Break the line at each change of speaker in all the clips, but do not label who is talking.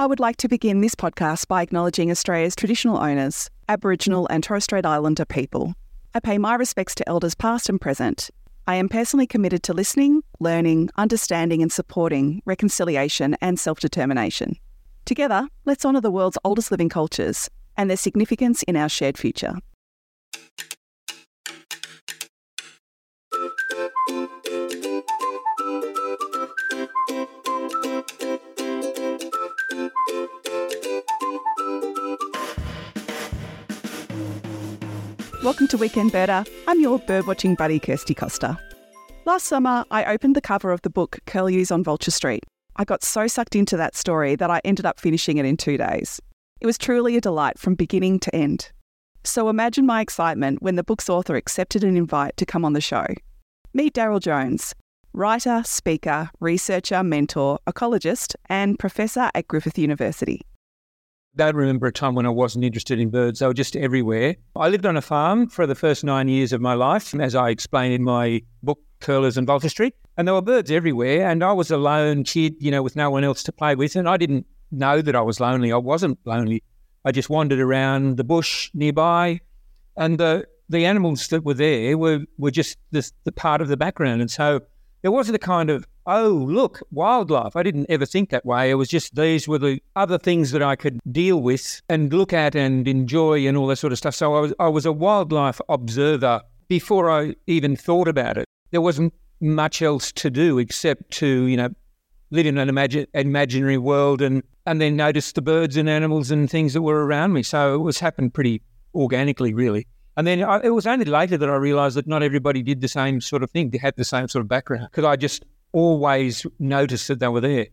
I would like to begin this podcast by acknowledging Australia's traditional owners, Aboriginal and Torres Strait Islander people. I pay my respects to elders past and present. I am personally committed to listening, learning, understanding, and supporting reconciliation and self determination. Together, let's honour the world's oldest living cultures and their significance in our shared future. Welcome to Weekend Birder. I'm your birdwatching buddy, Kirsty Costa. Last summer, I opened the cover of the book Curlews on Vulture Street. I got so sucked into that story that I ended up finishing it in two days. It was truly a delight from beginning to end. So imagine my excitement when the book's author accepted an invite to come on the show. Meet Darryl Jones, writer, speaker, researcher, mentor, ecologist, and professor at Griffith University
don't remember a time when I wasn't interested in birds. They were just everywhere. I lived on a farm for the first nine years of my life, as I explain in my book, Curlews on Vulture Street. And there were birds everywhere. And I was a lone kid, you know, with no one else to play with. And I didn't know that I was lonely. I wasn't lonely. I just wandered around the bush nearby. And the, the animals that were there were, were just the, the part of the background. And so there wasn't a kind of oh, look, wildlife. I didn't ever think that way. It was just these were the other things that I could deal with and look at and enjoy and all that sort of stuff. So I was, I was a wildlife observer before I even thought about it. There wasn't much else to do except to, you know, live in an imagi- imaginary world and, and then notice the birds and animals and things that were around me. So it was happened pretty organically, really. And then I, it was only later that I realised that not everybody did the same sort of thing. They had the same sort of background because I just always noticed that they were there.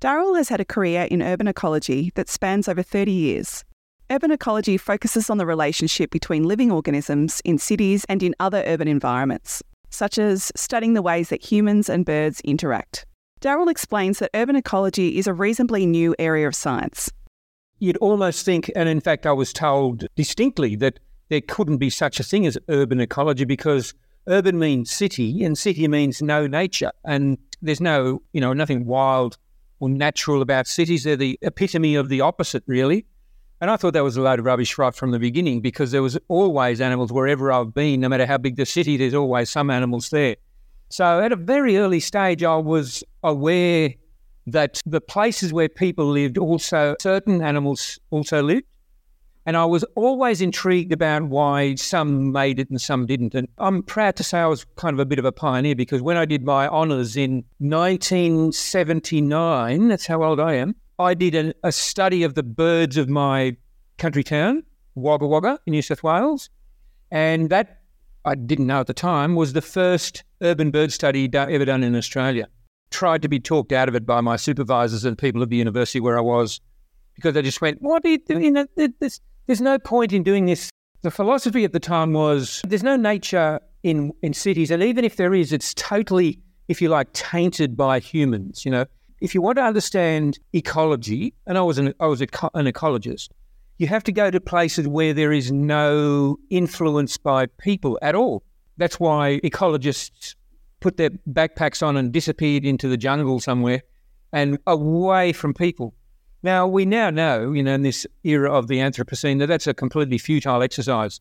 Darryl has had a career in urban ecology that spans over 30 years. Urban ecology focuses on the relationship between living organisms in cities and in other urban environments, such as studying the ways that humans and birds interact. Darryl explains that urban ecology is a reasonably new area of science.
You'd almost think, and in fact, I was told distinctly that there couldn't be such a thing as urban ecology because urban means city, and city means no nature. And there's no, you know, nothing wild or natural about cities. They're the epitome of the opposite, really. And I thought that was a load of rubbish right from the beginning because there was always animals wherever I've been, no matter how big the city, there's always some animals there. So at a very early stage, I was aware that the places where people lived also, certain animals also lived. And I was always intrigued about why some made it and some didn't. And I'm proud to say I was kind of a bit of a pioneer because when I did my honours in 1979, that's how old I am, I did a, a study of the birds of my country town, Wagga Wagga in New South Wales. And that, I didn't know at the time, was the first urban bird study do- ever done in Australia. Tried to be talked out of it by my supervisors and people at the university where I was because they just went, "What are you doing? This, there's no point in doing this. The philosophy at the time was there's no nature in, in cities, and even if there is, it's totally, if you like, tainted by humans. You know, if you want to understand ecology, and I was an I was an ecologist, you have to go to places where there is no influence by people at all. That's why ecologists put their backpacks on and disappeared into the jungle somewhere and away from people. Now, we now know, you know, in this era of the Anthropocene, that that's a completely futile exercise.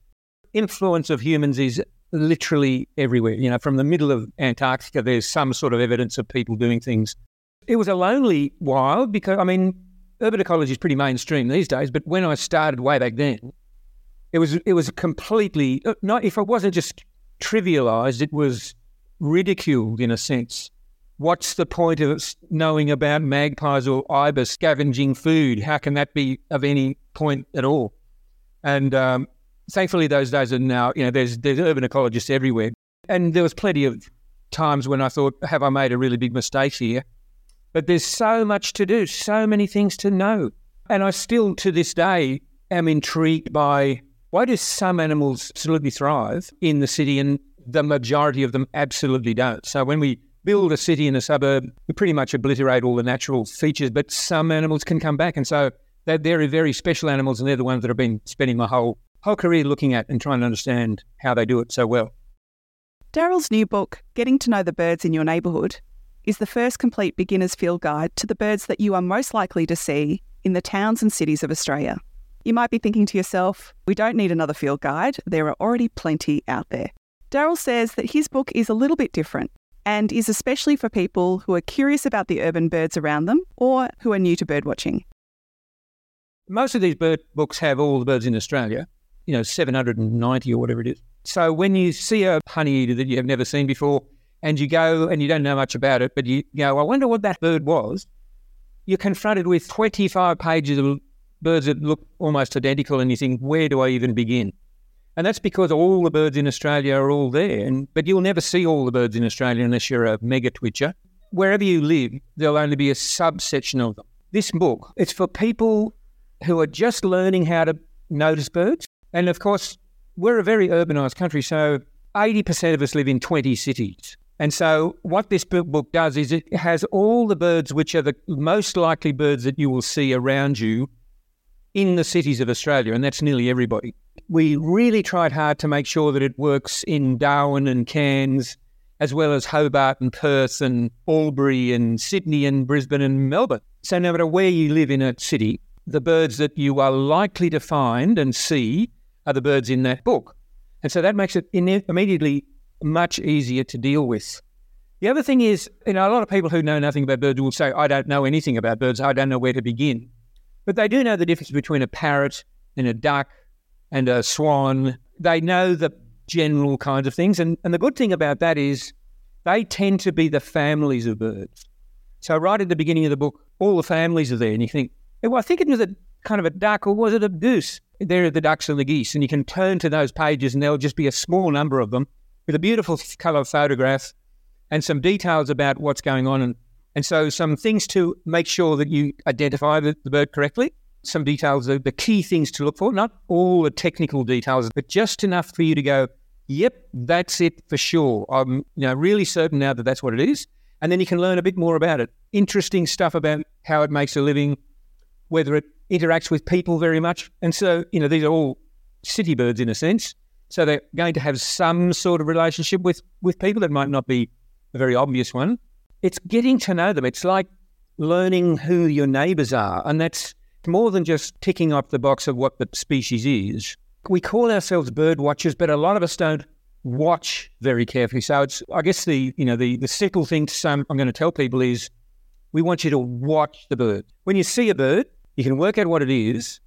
Influence of humans is literally everywhere. You know, from the middle of Antarctica, there's some sort of evidence of people doing things. It was a lonely while because, I mean, urban ecology is pretty mainstream these days, but when I started way back then, it was it was completely uh, not if it wasn't just trivialized, it was ridiculed in a sense. What's the point of knowing about magpies or ibis scavenging food? How can that be of any point at all? And um, thankfully, those days are now, you know, there's, there's urban ecologists everywhere. And there was plenty of times when I thought, have I made a really big mistake here? But there's so much to do, so many things to know. And I still, to this day, am intrigued by why do some animals absolutely thrive in the city and the majority of them absolutely don't? So when we build a city in a suburb, we pretty much obliterate all the natural features, but some animals can come back. And so they're, they're very special animals, and they're the ones that I've been spending my whole, whole career looking at and trying to understand how they do it so well.
Darryl's new book, Getting to Know the Birds in Your Neighbourhood, is the first complete beginner's field guide to the birds that you are most likely to see in the towns and cities of Australia. You might be thinking to yourself, we don't need another field guide, there are already plenty out there. Darryl says that his book is a little bit different and is especially for people who are curious about the urban birds around them or who are new to birdwatching.
Most of these bird books have all the birds in Australia, you know, 790 or whatever it is. So when you see a honeyeater that you have never seen before and you go and you don't know much about it, but you go, I wonder what that bird was, you're confronted with 25 pages of birds that look almost identical and you think, where do I even begin? And that's because all the birds in Australia are all there. And, but you'll never see all the birds in Australia unless you're a mega twitcher. Wherever you live, there'll only be a subsection of them. This book, it's for people who are just learning how to notice birds. And of course, we're a very urbanised country, so 80% of us live in 20 cities. And so, what this book does is it has all the birds which are the most likely birds that you will see around you in the cities of Australia, and that's nearly everybody. We really tried hard to make sure that it works in Darwin and Cairns, as well as Hobart and Perth and Albury and Sydney and Brisbane and Melbourne. So, no matter where you live in a city, the birds that you are likely to find and see are the birds in that book. And so that makes it immediately much easier to deal with. The other thing is, you know, a lot of people who know nothing about birds will say, I don't know anything about birds, I don't know where to begin. But they do know the difference between a parrot and a duck and a swan. They know the general kinds of things. And, and the good thing about that is they tend to be the families of birds. So, right at the beginning of the book, all the families are there, and you think, well, I think it was a kind of a duck, or was it a goose? There are the ducks and the geese, and you can turn to those pages, and there'll just be a small number of them with a beautiful colour photograph and some details about what's going on, and and so some things to make sure that you identify the, the bird correctly. Some details, the, the key things to look for, not all the technical details, but just enough for you to go, yep, that's it for sure. I'm you know really certain now that that's what it is, and then you can learn a bit more about it. Interesting stuff about how it makes a living, whether it interacts with people very much. And so, you know, these are all city birds in a sense. So they're going to have some sort of relationship with, with people that might not be a very obvious one. It's getting to know them. It's like learning who your neighbors are. And that's more than just ticking off the box of what the species is. We call ourselves bird watchers, but a lot of us don't watch very carefully. So it's, I guess, the you know the the simple thing to say I'm going to tell people is, we want you to watch the bird. When you see a bird, you can work out what it is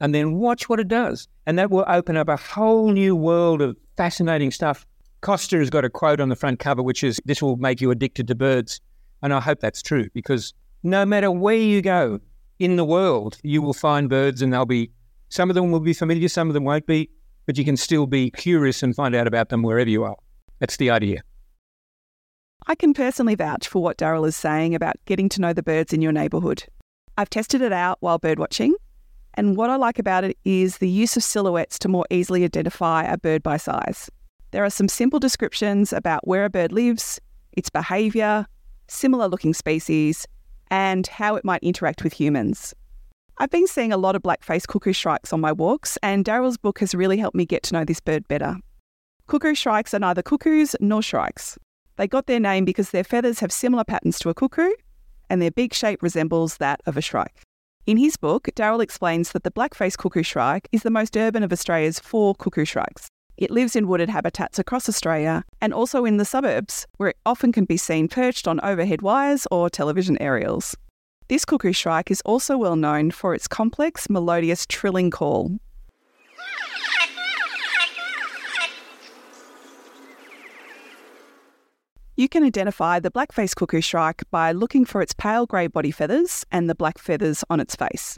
and then watch what it does. And that will open up a whole new world of fascinating stuff. Costa has got a quote on the front cover, which is, This will make you addicted to birds. And I hope that's true because no matter where you go in the world, you will find birds and they'll be, some of them will be familiar, some of them won't be, but you can still be curious and find out about them wherever you are. That's the idea.
I can personally vouch for what Darryl is saying about getting to know the birds in your neighbourhood. I've tested it out while birdwatching, and what I like about it is the use of silhouettes to more easily identify a bird by size. There are some simple descriptions about where a bird lives, its behaviour, similar looking species, and how it might interact with humans. I've been seeing a lot of black-faced cuckoo shrikes on my walks, and Darryl's book has really helped me get to know this bird better. Cuckoo shrikes are neither cuckoos nor shrikes. They got their name because their feathers have similar patterns to a cuckoo, and their beak shape resembles that of a shrike. In his book, Darryl explains that the black-faced cuckoo shrike is the most urban of Australia's four cuckoo shrikes. It lives in wooded habitats across Australia and also in the suburbs, where it often can be seen perched on overhead wires or television aerials. This cuckoo shrike is also well known for its complex, melodious trilling call. You can identify the black-faced cuckoo shrike by looking for its pale grey body feathers and the black feathers on its face.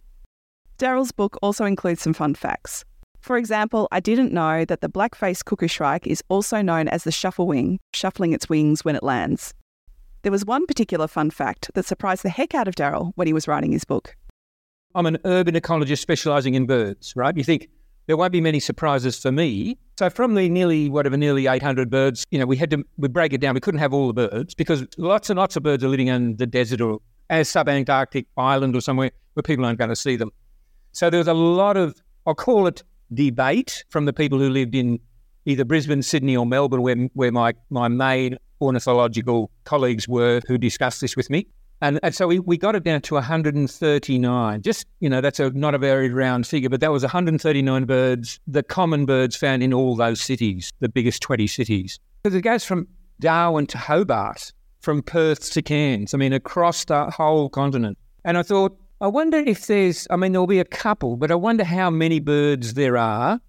Darryl's book also includes some fun facts. For example, I didn't know that the black-faced cuckoo shrike is also known as the shuffle wing, shuffling its wings when it lands. There was one particular fun fact that surprised the heck out of Darryl when he was writing his book.
I'm an urban ecologist specialising in birds, right? You think there won't be many surprises for me. So from the nearly whatever nearly 800 birds, you know, we had to we break it down. We couldn't have all the birds because lots and lots of birds are living in the desert or a subantarctic island or somewhere where people aren't going to see them. So there was a lot of I'll call it debate from the people who lived in either Brisbane, Sydney, or Melbourne, where, where my, my main ornithological colleagues were who discussed this with me. And, and so we, we got it down to 139. Just, you know, that's a, not a very round figure, but that was 139 birds, the common birds found in all those cities, the biggest 20 cities. Because it goes from Darwin to Hobart, from Perth to Cairns, I mean, across the whole continent. And I thought, I wonder if there's, I mean, there'll be a couple, but I wonder how many birds there are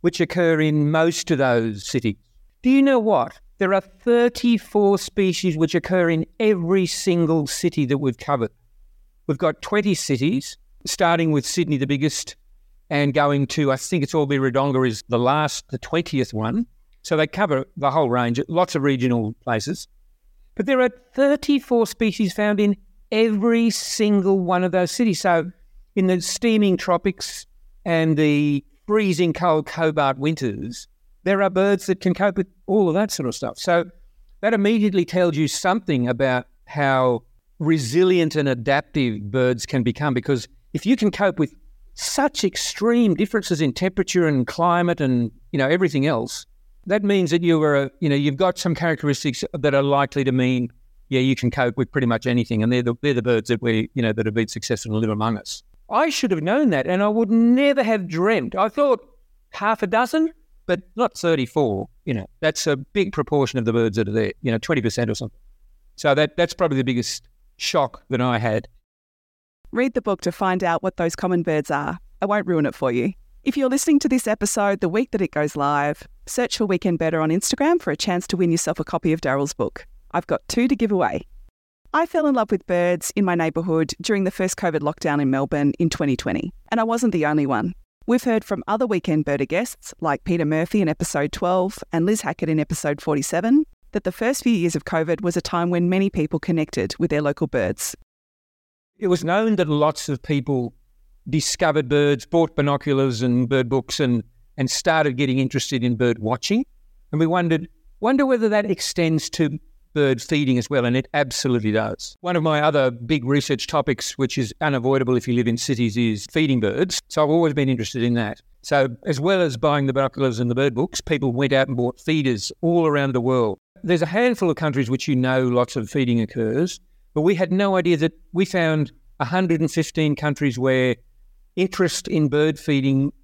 which occur in most of those cities. Do you know what? There are 34 species which occur in every single city that we've covered. We've got 20 cities, starting with Sydney, the biggest, and going to, I think it's Albury Wodonga is the last, the 20th one. So they cover the whole range, lots of regional places. But there are 34 species found in every single one of those cities. So in the steaming tropics and the freezing cold Hobart winters, there are birds that can cope with all of that sort of stuff. So that immediately tells you something about how resilient and adaptive birds can become because if you can cope with such extreme differences in temperature and climate and you know everything else that means that you are you know you've got some characteristics that are likely to mean yeah you can cope with pretty much anything and they're the, they're the birds that we you know that have been successful and live among us i should have known that and i would never have dreamt i thought half a dozen but not 34. You know, that's a big proportion of the birds that are there, you know, 20% or something. So that, that's probably the biggest shock that I had.
Read the book to find out what those common birds are. I won't ruin it for you. If you're listening to this episode the week that it goes live, search for Weekend Birder on Instagram for a chance to win yourself a copy of Darryl's book. I've got two to give away. I fell in love with birds in my neighbourhood during the first COVID lockdown in Melbourne in 2020, and I wasn't the only one. We've heard from other Weekend Birder guests like Peter Murphy in episode 12 and Liz Hackett in episode 47 that the first few years of COVID was a time when many people connected with their local birds.
It was known that lots of people discovered birds, bought binoculars and bird books, and, and started getting interested in bird watching. And we wondered, wonder whether that extends to bird feeding as well, and it absolutely does. One of my other big research topics, which is unavoidable if you live in cities, is feeding birds. So I've always been interested in that. So, as well as buying the binoculars and the bird books, people went out and bought feeders all around the world. There's a handful of countries which you know lots of feeding occurs, but we had no idea that we found 115 countries where interest in bird feeding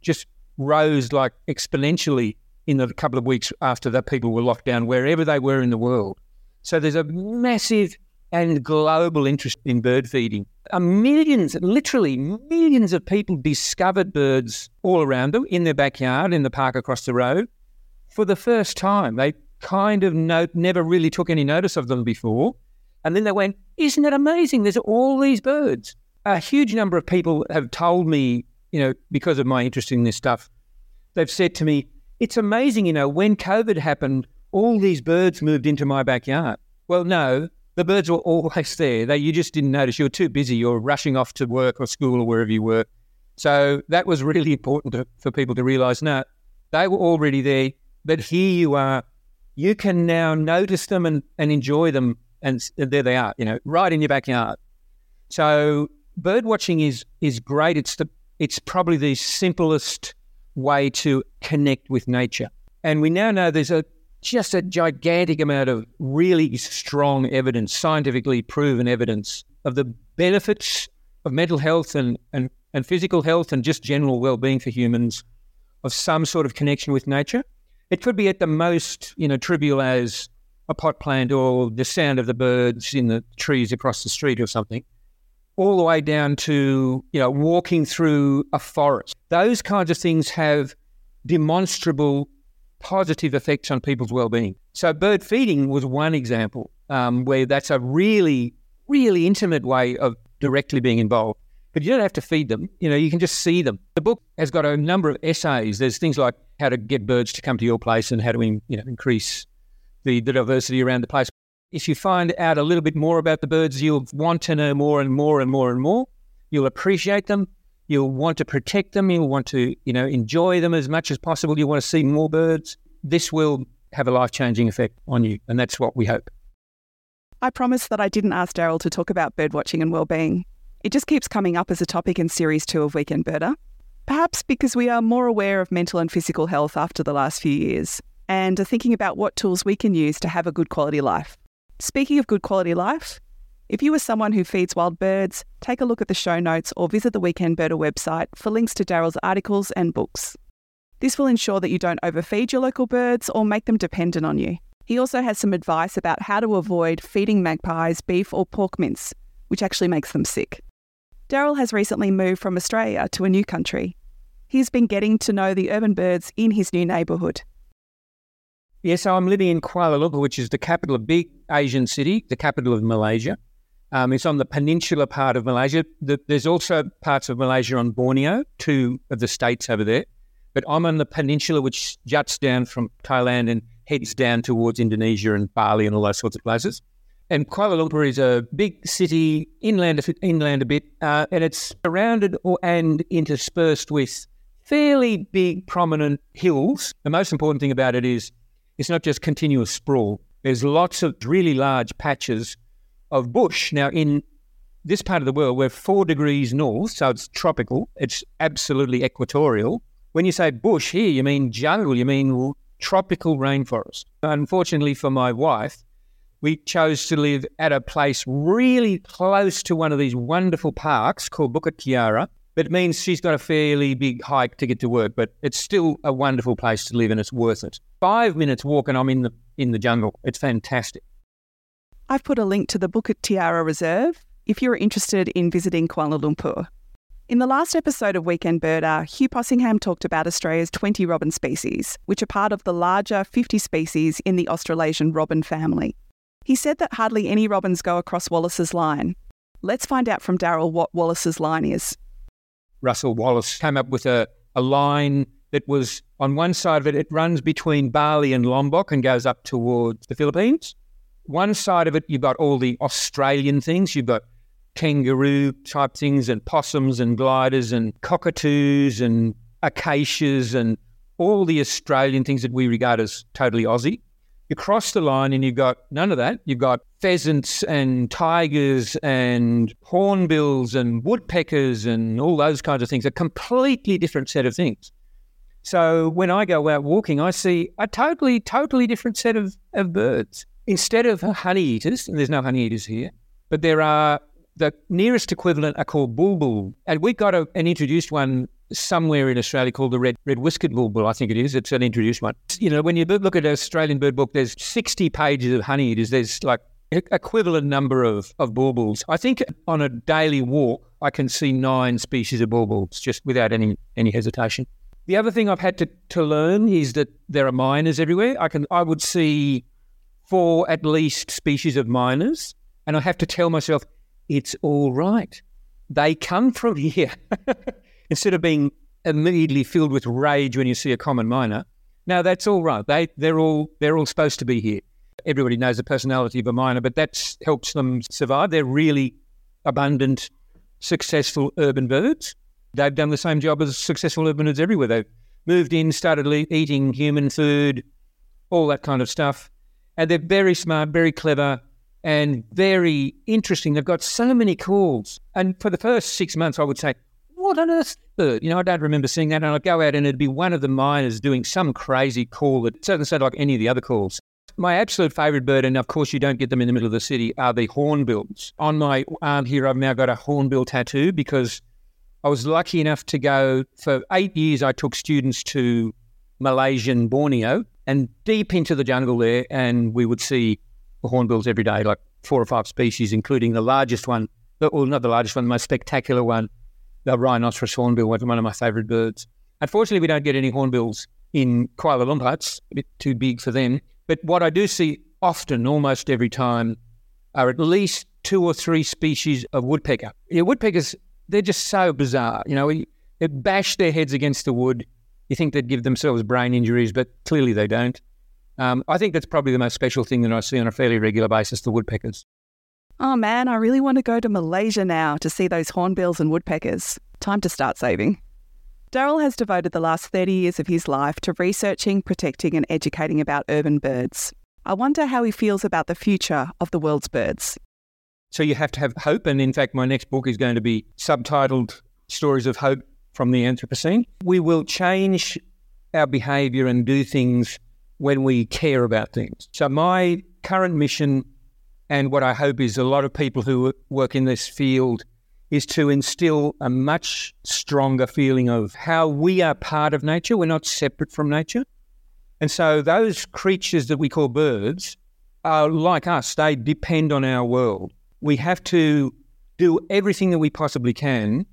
just rose like exponentially in the couple of weeks after the people were locked down, wherever they were in the world. So there's a massive and global interest in bird feeding. Millions, literally millions of people discovered birds all around them in their backyard, in the park across the road for the first time. They kind of no, never really took any notice of them before. And then they went, Isn't it amazing? There's all these birds. A huge number of people have told me, you know, because of my interest in this stuff, they've said to me, it's amazing, you know, when COVID happened, all these birds moved into my backyard. Well, no, the birds were always there. They, you just didn't notice. You were too busy. You were rushing off to work or school or wherever you were. So that was really important to, for people to realize. No, they were already there, but here you are. You can now notice them and, and enjoy them, and there they are. You know, right in your backyard. So bird watching is is great. It's the it's probably the simplest way to connect with nature. And we now know there's a just a gigantic amount of really strong evidence, scientifically proven evidence of the benefits of mental health and, and, and physical health and just general well-being for humans of some sort of connection with nature. It could be at the most, you know, trivial as a pot plant or the sound of the birds in the trees across the street or something all the way down to, you know, walking through a forest. Those kinds of things have demonstrable positive effects on people's well-being. So bird feeding was one example um, where that's a really, really intimate way of directly being involved. But you don't have to feed them. You know, you can just see them. The book has got a number of essays. There's things like how to get birds to come to your place and how to, you know, increase the, the diversity around the place if you find out a little bit more about the birds, you'll want to know more and more and more and more. You'll appreciate them. You'll want to protect them. You'll want to, you know, enjoy them as much as possible. You want to see more birds. This will have a life changing effect on you, and that's what we hope.
I promised that I didn't ask Darryl to talk about birdwatching and well-being. It just keeps coming up as a topic in series two of Weekend Birder. Perhaps because we are more aware of mental and physical health after the last few years and are thinking about what tools we can use to have a good quality life. Speaking of good quality life, if you are someone who feeds wild birds, take a look at the show notes or visit the Weekend Birder website for links to Darryl's articles and books. This will ensure that you don't overfeed your local birds or make them dependent on you. He also has some advice about how to avoid feeding magpies beef or pork mince, which actually makes them sick. Darryl has recently moved from Australia to a new country. He's been getting to know the urban birds in his new neighbourhood.
Yes, so I'm living in Kuala Lumpur, which is the capital of big Asian city, the capital of Malaysia. Um, it's on the peninsula part of Malaysia. The, there's also parts of Malaysia on Borneo, two of the states over there. But I'm on the peninsula, which juts down from Thailand and heads down towards Indonesia and Bali and all those sorts of places. And Kuala Lumpur is a big city, inland, inland a bit, uh, and it's surrounded or, and interspersed with fairly big, prominent hills. The most important thing about it is it's not just continuous sprawl. There's lots of really large patches of bush. Now, in this part of the world, we're four degrees north, so it's tropical. It's absolutely equatorial. When you say bush here, you mean jungle, you mean tropical rainforest. Unfortunately for my wife, we chose to live at a place really close to one of these wonderful parks called Bukit Kiara. It means she's got a fairly big hike to get to work, but it's still a wonderful place to live and it's worth it. Five minutes walk and I'm in the in the jungle. It's fantastic.
I've put a link to the Bukit Kiara Reserve if you're interested in visiting Kuala Lumpur. In the last episode of Weekend Birder, uh, Hugh Possingham talked about Australia's 20 robin species, which are part of the larger 50 species in the Australasian robin family. He said that hardly any robins go across Wallace's line. Let's find out from Darryl what Wallace's line is.
Russel Wallace came up with a, a line that was on one side of it, it runs between Bali and Lombok and goes up towards the Philippines. One side of it, you've got all the Australian things. You've got kangaroo type things and possums and gliders and cockatoos and acacias and all the Australian things that we regard as totally Aussie. You cross the line and you've got none of that. You've got pheasants and tigers and hornbills and woodpeckers and all those kinds of things, a completely different set of things. So when I go out walking, I see a totally, totally different set of, of birds. Instead of honey eaters, and there's no honey eaters here, but there are the nearest equivalent are called bulbul. And we've got a, an introduced one somewhere in Australia called the red red whiskered bulbul. I think it is. It's an introduced one. You know, when you look at an Australian bird book, there's 60 pages of honey eaters. There's like equivalent number of, of bulbuls. I think on a daily walk, I can see nine species of bulbuls just without any any hesitation. The other thing I've had to, to learn is that there are mynas everywhere. I can I would see four at least species of mynas, and I have to tell myself it's all right. They come from here. Instead of being immediately filled with rage when you see a common myna, now that's all right. They they're all they're all supposed to be here. Everybody knows the personality of a myna, but that helps them survive. They're really abundant, successful urban birds. They've done the same job as successful urban birds everywhere. They've moved in, started eating human food, all that kind of stuff. And they're very smart, very clever, and very interesting. They've got so many calls. And for the first six months, I would say, what on earth bird? You know, I don't remember seeing that. And I'd go out and it'd be one of the mynas doing some crazy call that doesn't sound like any of the other calls. My absolute favourite bird, and of course you don't get them in the middle of the city, are the hornbills. On my arm here, I've now got a hornbill tattoo because I was lucky enough to go for eight years. I took students to Malaysian Borneo and deep into the jungle there, and we would see hornbills every day, like four or five species, including the largest one, well, not the largest one, the most spectacular one, the rhinoceros hornbill, one of my favourite birds. Unfortunately, we don't get any hornbills in Kuala Lumpur. It's a bit too big for them. But what I do see often, almost every time, are at least two or three species of woodpecker. Yeah, woodpeckers, they're just so bizarre. You know, they bash their heads against the wood. You think they'd give themselves brain injuries, but clearly they don't. Um, I think that's probably the most special thing that I see on a fairly regular basis the woodpeckers.
Oh man, I really want to go to Malaysia now to see those hornbills and woodpeckers. Time to start saving. Darryl has devoted the last 30 years of his life to researching, protecting, and educating about urban birds. I wonder how he feels about the future of the world's birds.
So you have to have hope, and in fact, my next book is going to be subtitled Stories of Hope from the Anthropocene. We will change our behavior and do things when we care about things. So, my current mission, and what I hope is a lot of people who work in this field, is to instill a much stronger feeling of how we are part of nature. We're not separate from nature. And so, those creatures that we call birds are like us, they depend on our world. We have to do everything that we possibly can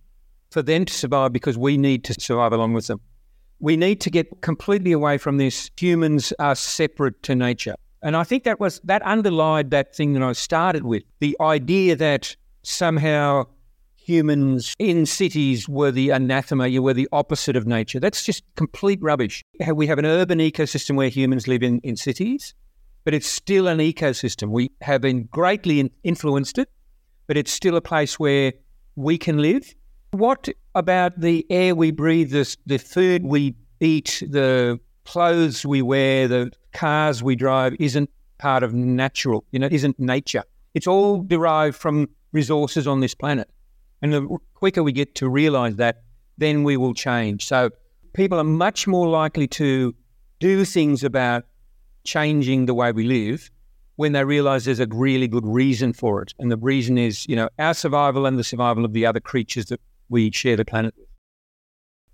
for them to survive because we need to survive along with them we need to get completely away from this humans are separate to nature. And I think that was that underlined that thing that I started with the idea that somehow humans in cities were the anathema, you were the opposite of nature. That's just complete rubbish. We have an urban ecosystem where humans live in, in cities, but it's still an ecosystem. We have been greatly influenced it, but it's still a place where we can live what about the air we breathe, the, the food we eat, the clothes we wear, the cars we drive isn't part of natural, you know, isn't nature. It's all derived from resources on this planet. And the quicker we get to realize that, then we will change. So people are much more likely to do things about changing the way we live when they realize there's a really good reason for it. And the reason is, you know, our survival and the survival of the other creatures that we share the planet with.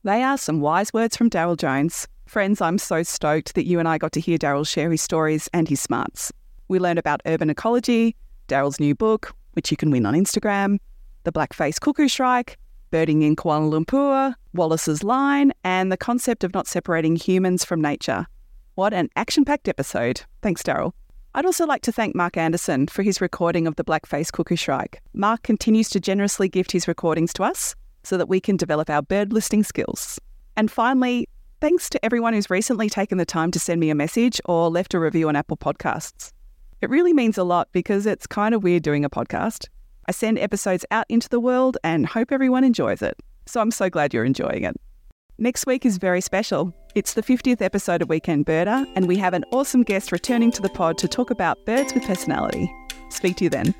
They are some wise words from Darryl Jones. Friends, I'm so stoked that you and I got to hear Darryl share his stories and his smarts. We learned about urban ecology, Darryl's new book, which you can win on Instagram, the blackface cuckoo shrike, birding in Kuala Lumpur, Wallace's line, and the concept of not separating humans from nature. What an action packed episode. Thanks, Darryl. I'd also like to thank Marc Anderson for his recording of the Blackface Cuckoo Shrike. Marc continues to generously gift his recordings to us so that we can develop our bird listing skills. And finally, thanks to everyone who's recently taken the time to send me a message or left a review on Apple Podcasts. It really means a lot because it's kind of weird doing a podcast. I send episodes out into the world and hope everyone enjoys it. So I'm so glad you're enjoying it. Next week is very special. It's the 50th episode of Weekend Birder, and we have an awesome guest returning to the pod to talk about birds with personality. Speak to you then.